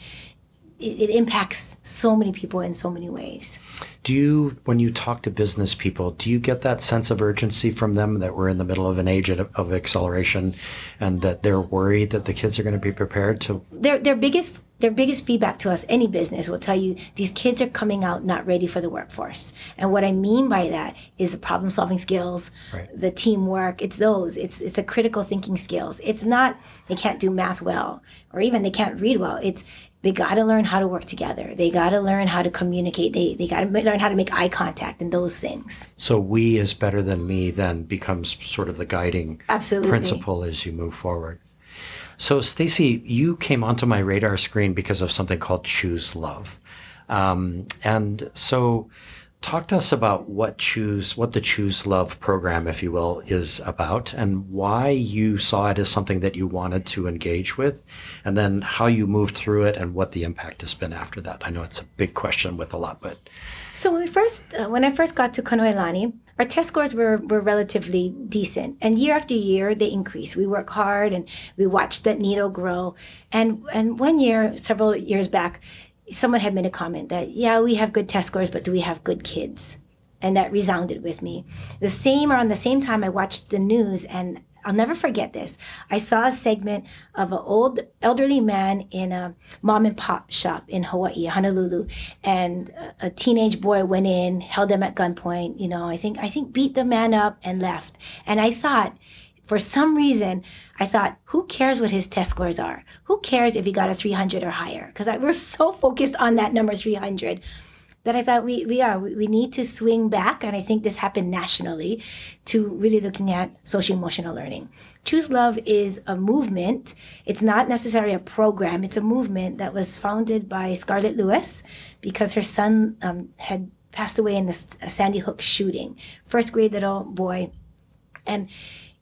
it, it, impacts so many people in so many ways. Do you, when you talk to business people, do you get that sense of urgency from them that we're in the middle of an age of, of acceleration, and that they're worried that the kids are going to be prepared to? Their their biggest their biggest feedback to us, any business will tell you these kids are coming out not ready for the workforce. And what I mean by that is the problem solving skills, right. the teamwork. It's those. It's it's a critical thinking skills. It's not they can't do math well or even they can't read well. It's they got to learn how to work together. They got to learn how to communicate. They, they got to learn how to make eye contact and those things. So we is better than me then becomes sort of the guiding Absolutely. principle as you move forward. So Stacie, you came onto my radar screen because of something called Choose Love. Um, and so talk to us about what choose what the choose love program if you will is about and why you saw it as something that you wanted to engage with and then how you moved through it and what the impact has been after that i know it's a big question with a lot but so when we first uh, when i first got to Kanoelani our test scores were, were relatively decent and year after year they increase we work hard and we watch that needle grow and and one year several years back someone had made a comment that, yeah, we have good test scores, but do we have good kids? And that resounded with me. The same around the same time, I watched the news and I'll never forget this. I saw a segment of an old elderly man in a mom and pop shop in Hawaii, Honolulu, and a teenage boy went in, held him at gunpoint. You know, I think I think beat the man up and left. And I thought, for some reason, I thought, who cares what his test scores are? Who cares if he got a 300 or higher? Because we're so focused on that number 300 that I thought we, we are. We, we need to swing back, and I think this happened nationally, to really looking at social emotional learning. Choose Love is a movement. It's not necessarily a program, it's a movement that was founded by Scarlett Lewis because her son um, had passed away in the Sandy Hook shooting. First grade little boy. And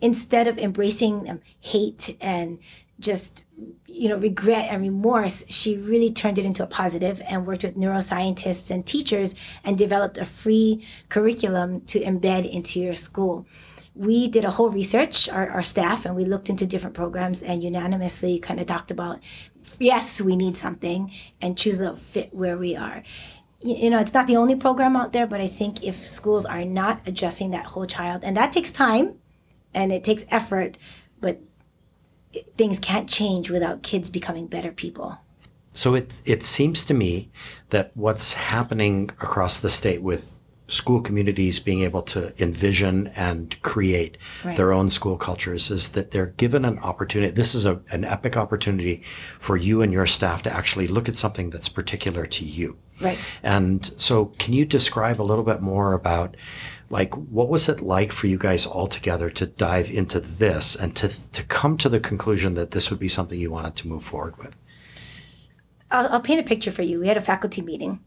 instead of embracing um, hate and just you know regret and remorse she really turned it into a positive and worked with neuroscientists and teachers and developed a free curriculum to embed into your school. We did a whole research our, our staff and we looked into different programs and unanimously kind of talked about yes we need something and choose a fit where we are. You know it's not the only program out there but i think if schools are not addressing that whole child and that takes time and it takes effort but things can't change without kids becoming better people. So it it seems to me that what's happening across the state with school communities being able to envision and create right. their own school cultures is that they're given an opportunity. This is a, an epic opportunity for you and your staff to actually look at something that's particular to you. Right. And so can you describe a little bit more about like what was it like for you guys all together to dive into this and to to come to the conclusion that this would be something you wanted to move forward with? I'll, I'll paint a picture for you. We had a faculty meeting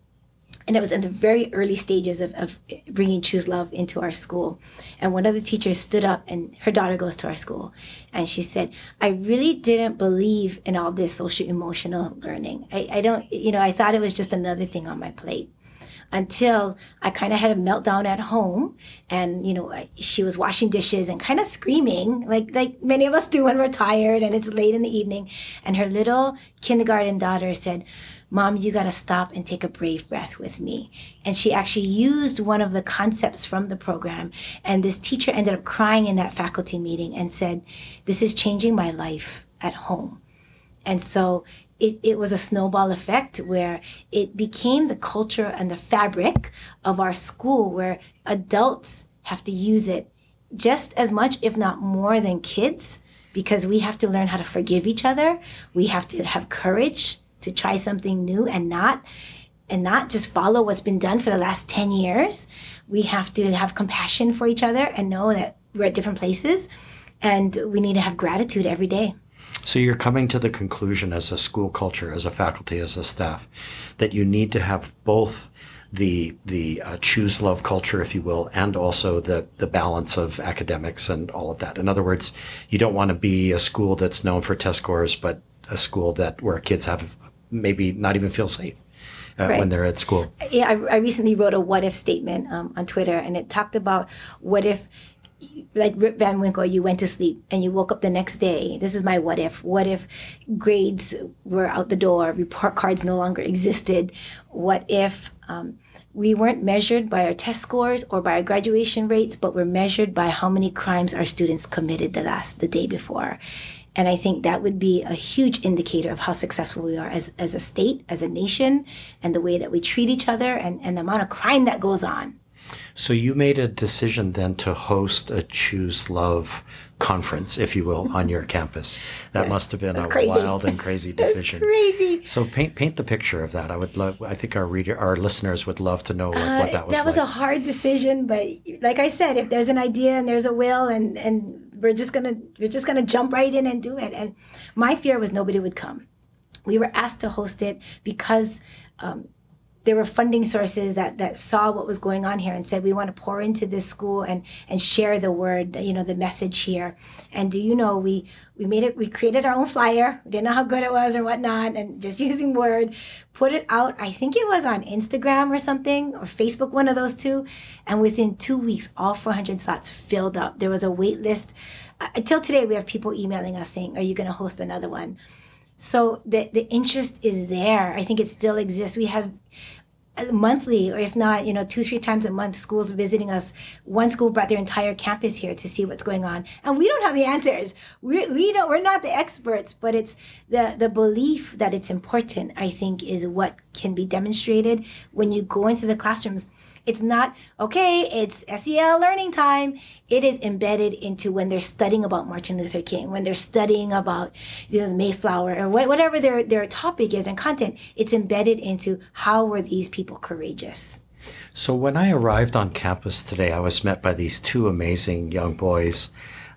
and it was in the very early stages of, of bringing choose love into our school. And one of the teachers stood up and her daughter goes to our school and she said i really didn't believe in all this social emotional learning. I, I don't you know i thought it was just another thing on my plate until I kind of had a meltdown at home. And, you know, she was washing dishes and kind of screaming like, like many of us do when we're tired and it's late in the evening. And her little kindergarten daughter said, Mom, you got to stop and take a brave breath with me. And she actually used one of the concepts from the program. And this teacher ended up crying in that faculty meeting and said, This is changing my life at home. And so it, it was a snowball effect where it became the culture and the fabric of our school where adults have to use it just as much, if not more, than kids because we have to learn how to forgive each other. We have to have courage to try something new and not and not just follow what's been done for the last 10 years. We have to have compassion for each other and know that we're at different places and we need to have gratitude every day. So you're coming to the conclusion as a school culture, as a faculty, as a staff, that you need to have both the the uh, choose love culture, if you will, and also the the balance of academics and all of that. In other words, you don't want to be a school that's known for test scores, but a school that where kids have maybe not even feel safe. Uh, right. when they're at school. Yeah, I, I, recently wrote a what if statement um, on Twitter, and it talked about what if like Rip Van Winkle, you went to sleep and you woke up the next day. This is my what if. What if grades were out the door, report cards no longer existed? What if um, we weren't measured by our test scores or by our graduation rates, but we're measured by how many crimes our students committed the last, the day before? And I think that would be a huge indicator of how successful we are as, as a state, as a nation, and the way that we treat each other and, and the amount of crime that goes on. So you made a decision then to host a Choose Love conference, if you will, on your campus. That yes, must have been a crazy. wild and crazy <laughs> decision. crazy. So paint paint the picture of that. I would love. I think our reader, our listeners would love to know what, uh, what that was. That was like. a hard decision, but like I said, if there's an idea and there's a will, and and we're just gonna we're just gonna jump right in and do it. And my fear was nobody would come. We were asked to host it because. Um, there were funding sources that that saw what was going on here and said we want to pour into this school and and share the word you know the message here. And do you know we we made it we created our own flyer. We didn't know how good it was or whatnot and just <laughs> using word put it out i think it was on instagram or something or facebook one of those two and within two weeks all 400 slots filled up. There was a wait list. Uh, until today we have people emailing us saying are you going to host another one? So the the interest is there. I think it still exists. We have monthly or if not you know two three times a month schools visiting us. One school brought their entire campus here to see what's going on. And we don't have the answers. We, we don't we're not the experts but it's the the belief that it's important i think is what can be demonstrated when you go into the classrooms it's not, okay, it's SEL learning time. It is embedded into when they're studying about Martin Luther King, when they're studying about you know, the Mayflower or whatever their, their topic is and content, it's embedded into how were these people courageous. So when I arrived on campus today, I was met by these two amazing young boys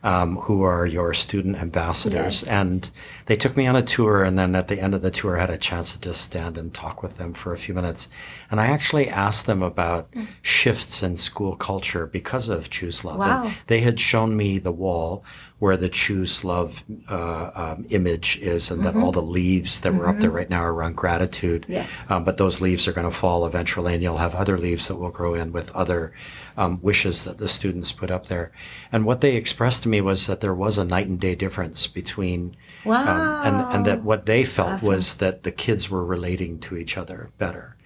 um, who are your student ambassadors. Yes. And they took me on a tour. And then at the end of the tour, I had a chance to just stand and talk with them for a few minutes. And I actually asked them about mm. shifts in school culture because of Choose Love. Wow. And they had shown me the wall where the choose love uh, um, image is, and mm-hmm. that all the leaves that mm-hmm. were up there mm-hmm. right now are around gratitude. Yes. Um, but those leaves are going to fall eventually, and you'll have other leaves that will grow in with other um, wishes that the students put up there. And what they expressed to me was that there was a night and day difference between, wow. and and that what they felt awesome. was that the kids were relating to each other better.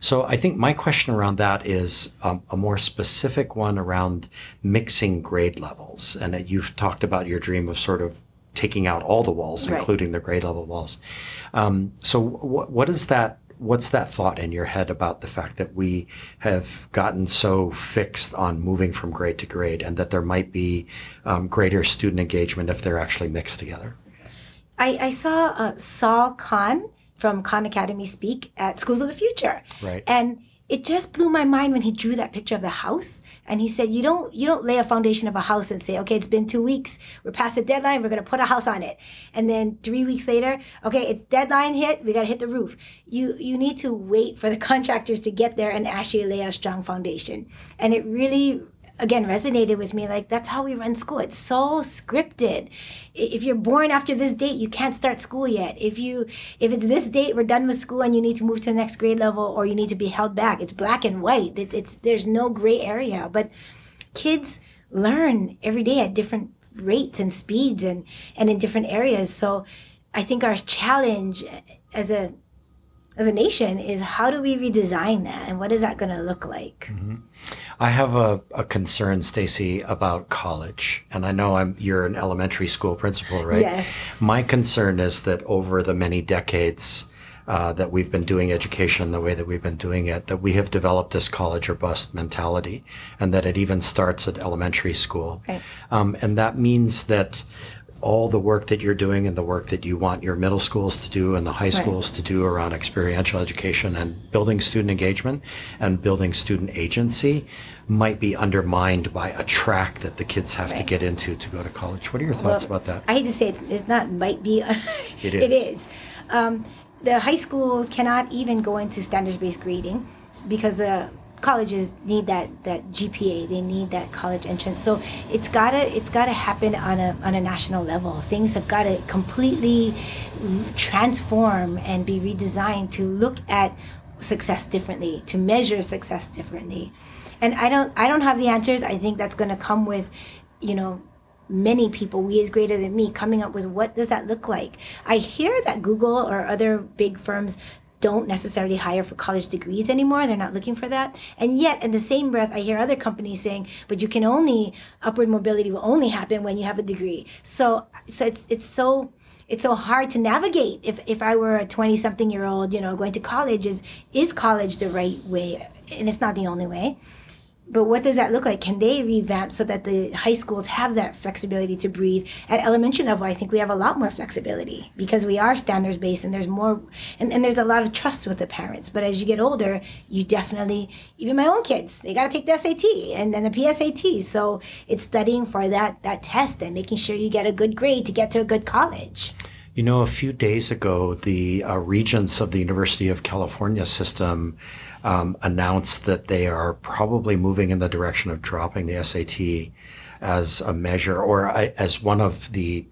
So I think my question around that is um, a more specific one around mixing grade levels. And that you've talked about your dream of sort of taking out all the walls, right. including the grade level walls. Um, so wh- what is that? What's that thought in your head about the fact that we have gotten so fixed on moving from grade to grade, and that there might be um, greater student engagement if they're actually mixed together? I, I saw uh, Sal Khan from Khan Academy speak at Schools of the Future. Right. And it just blew my mind when he drew that picture of the house. And he said you don't you don't lay a foundation of a house and say okay it's been two weeks. We're past the deadline. We're going to put a house on it and then three weeks later okay it's deadline hit. We got to hit the roof. You you need to wait for the <laughs> contractors to get there and actually lay a strong foundation. And it really again resonated with me like that's how we run school. It's so scripted. If you're born after this date you can't start school yet. If you if it's this date we're done with school and you need to move to the next grade level or you need to be held back. It's black and white. It, it's there's no gray area. But kids learn every day at different rates and speeds and and in different areas. So i think our challenge as a as a nation is how do we redesign that and what is that going to look like mm-hmm. i have a, a concern stacie about college and i know i'm you're an elementary school principal right yes. my concern is that over the many decades uh, that we've been doing education the way that we've been doing it, that we have developed this college or bust mentality, and that it even starts at elementary school. Right. Um, and that means that all the work that you're doing and the work that you want your middle schools to do and the high schools right. to do around experiential education and building student engagement and building student agency might be undermined by a track that the kids have right. to get into to go to college. What are your thoughts well, about that? I hate to say it's, it's not might be. <laughs> it is. It is. Um, the high schools cannot even go into standards based grading because the colleges need that that GPA. They need that college entrance. So it's gotta it's gotta happen on a on a national level. Things have gotta completely transform and be redesigned to look at success differently, to measure success differently. And I don't I don't have the answers. I think that's gonna come with, you know, many people we is greater than me coming up with what does that look like i hear that google or other big firms don't necessarily hire for college degrees anymore. They're not looking for that. And yet, in the same breath, I hear other companies saying, but you can only, upward mobility will only happen when you have a degree. So, so it's, it's so, it's so hard to navigate if, if I were a 20 something year old, you know, going to college is, is college the right way? And it's not the only way but what does that look like? Can they revamp so that the high schools have that flexibility to breathe? At elementary level, I think we have a lot more flexibility because we are standards based and there's more, and, and there's a lot of trust with the parents. But as you get older, you definitely, even my own kids, they got to take the SAT and then the PSAT. So it's studying for that, that test and making sure you get a good grade to get to a good college. You know, a few days ago, the uh, regents of the University of California system um, announced that they are probably moving in the direction of dropping the SAT as a measure or as one of the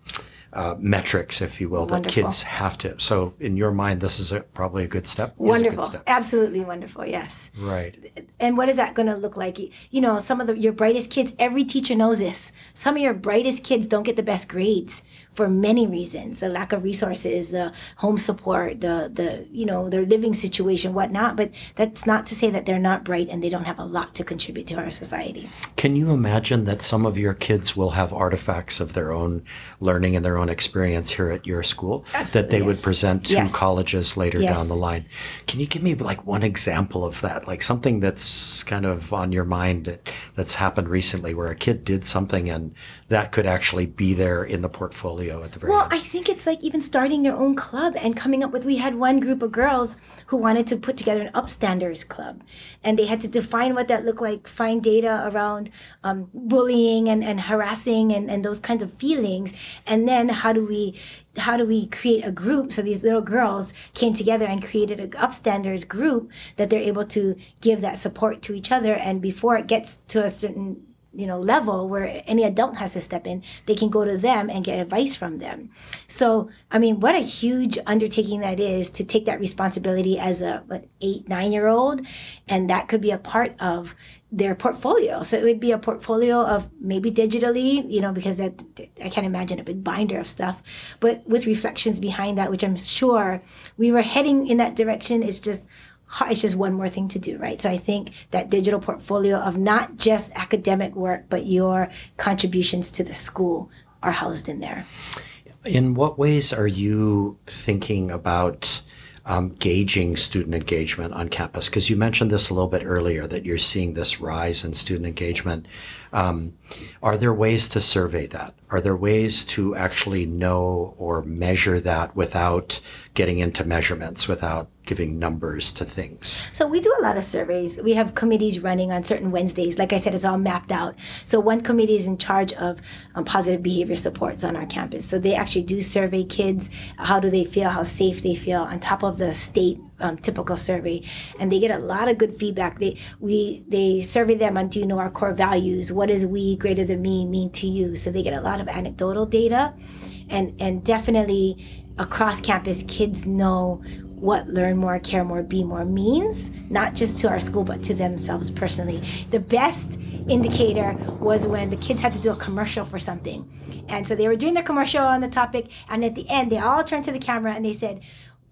uh, metrics, if you will, wonderful. that kids have to. So, in your mind, this is a, probably a good step. Wonderful, good step. absolutely wonderful. Yes. Right. And what is that going to look like? You know, some of the, your brightest kids. Every teacher knows this. Some of your brightest kids don't get the best grades for many reasons the lack of resources the home support the the you know their living situation whatnot but that's not to say that they're not bright and they don't have a lot to contribute to our society can you imagine that some of your kids will have artifacts of their own learning and their own experience here at your school Absolutely, that they yes. would present to yes. colleges later yes. down the line can you give me like one example of that like something that's kind of on your mind that's happened recently where a kid did something and that could actually be there in the portfolio at the very well end. i think it's like even starting their own club and coming up with we had one group of girls who wanted to put together an upstanders club. And they had to define what that looked like find data around um, bullying and, and harassing and, and those kinds of feelings. And then how do we how do we create a group? So these little girls came together and created an upstanders group that they're able to give that support to each other. And before it gets to a certain you know level where any adult has to step in they can go to them and get advice from them. So i mean what a huge undertaking that is to take that responsibility as a what, eight nine year old and that could be a part of their portfolio. So it would be a portfolio of maybe digitally you know because that i can't imagine a big binder of stuff but with reflections behind that which i'm sure we were heading in that direction it's just it's just one more thing to do, right? So I think that digital portfolio of not just academic work, but your contributions to the school are housed in there. In what ways are you thinking about um, gauging student engagement on campus? Because you mentioned this a little bit earlier that you're seeing this rise in student engagement. Um, are there ways to survey that? Are there ways to actually know or measure that without getting into measurements, without giving numbers to things? So we do a lot of surveys. We have committees running on certain Wednesdays. Like I said, it's all mapped out. So one committee is in charge of um, positive behavior supports on our campus. So they actually do survey kids. How do they feel? How safe they feel on top of the state um, typical survey, and they get a lot of good feedback. They we they survey them on do you know our core values? What does we greater than me mean to you? So they get a lot of anecdotal data, and and definitely across campus, kids know what learn more, care more, be more means, not just to our school, but to themselves personally. The best indicator was when the kids had to do a commercial for something. And so they were doing their commercial on the topic, and at the end, they all turned to the camera and they said,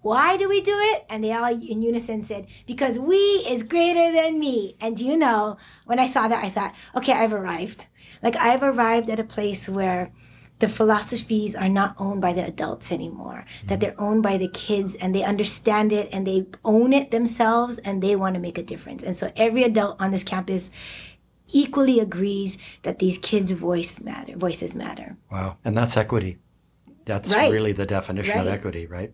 why do we do it? And they all in unison said, because we is greater than me. And do you know, when I saw that, I thought, okay, I've arrived. Like I've arrived at a place where the philosophies are not owned by the adults anymore, that they're owned by the kids and they understand it and they own it themselves and they want to make a difference. And so every adult on this campus equally agrees that these kids' voice matter, voices matter. Wow. And that's equity. That's right. really the definition right. of equity, right?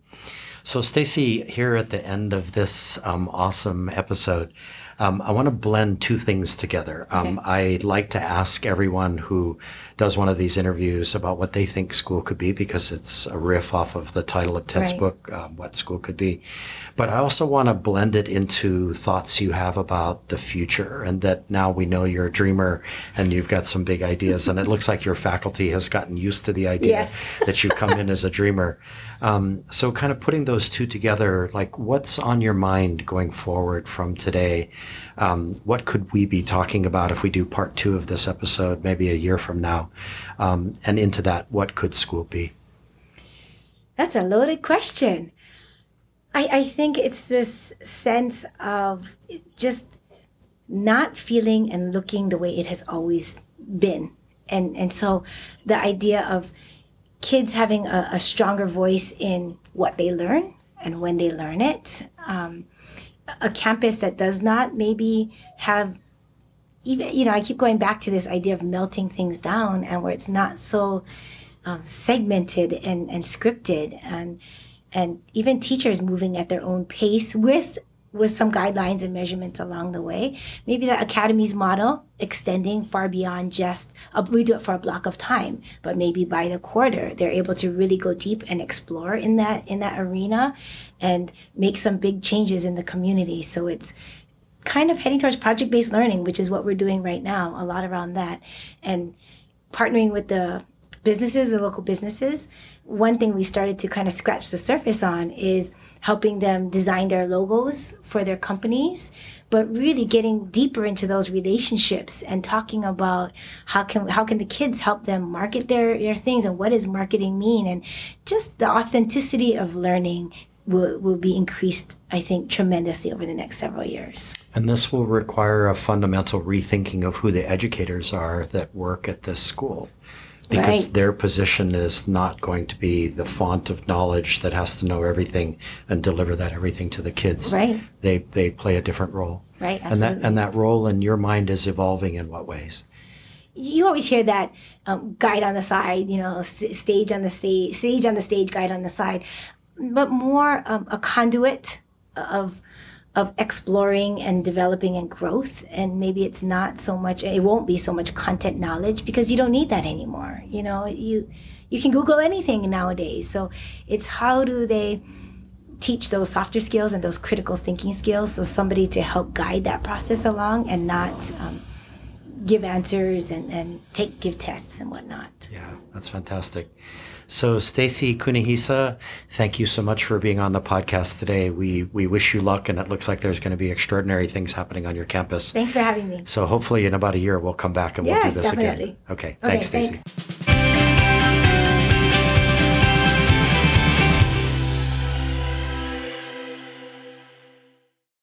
So, Stacie, here at the end of this um, awesome episode, um, I want to blend two things together. Um, okay. I'd like to ask everyone who does one of these interviews about what they think school could be because it's a riff off of the title of Ted's right. book, um, What School Could Be. But I also want to blend it into thoughts you have about the future and that now we know you're a dreamer and you've got some big ideas. and it looks like your faculty has gotten used to the idea yes. that you come in as a dreamer. <laughs> Um, so, kind of putting those two together, like what's on your mind going forward from today? Um, what could we be talking about if we do part two of this episode, maybe a year from now? Um, and into that, what could school be? That's a loaded question. I, I think it's this sense of just not feeling and looking the way it has always been. And, and so the idea of kids having a, a stronger voice in what they learn and when they learn it. Um, a campus that does not maybe have even you know i keep going back to this idea of melting things down and where it's not so um, segmented and, and scripted and and even teachers moving at their own pace with with some guidelines and measurements along the way. Maybe the academy's model extending far beyond just a, we do it for a block of time, but maybe by the quarter they're able to really go deep and explore in that in that arena and make some big changes in the community. So it's kind of heading towards project-based learning, which is what we're doing right now, a lot around that. And partnering with the businesses, the local businesses, one thing we started to kind of scratch the surface on is helping them design their logos for their companies but really getting deeper into those relationships and talking about how can how can the kids help them market their, their things and what does marketing mean and just the authenticity of learning will, will be increased, I think, tremendously over the next several years. And this will require a fundamental rethinking of who the educators are that work at this school. Because Right. their position is not going to be the font of knowledge that has to know everything and deliver that everything to the kids. Right. They they play a different role. Right, Absolutely. And that and that role in your mind is evolving in what ways? you always hear that um, guide on the side, you know, st- stage on the stage, stage on the stage, guide on the side, but more um, a conduit of of exploring and developing and growth. And maybe it's not so much, it won't be so much content knowledge because you don't need that anymore. You know, you you can Google anything nowadays. So it's how do they teach those softer skills and those critical thinking skills so somebody to help guide that process along and not um, give answers and, and take give tests and whatnot. Yeah, that's fantastic. So, Stacie Kunihisa, thank you so much for being on the podcast today. We we wish you luck, and it looks like there's going to be extraordinary things happening on your campus. Thanks for having me. So, hopefully, in about a year, we'll come back and we'll do Yes, this again. Okay, Okay, thanks, Stacie.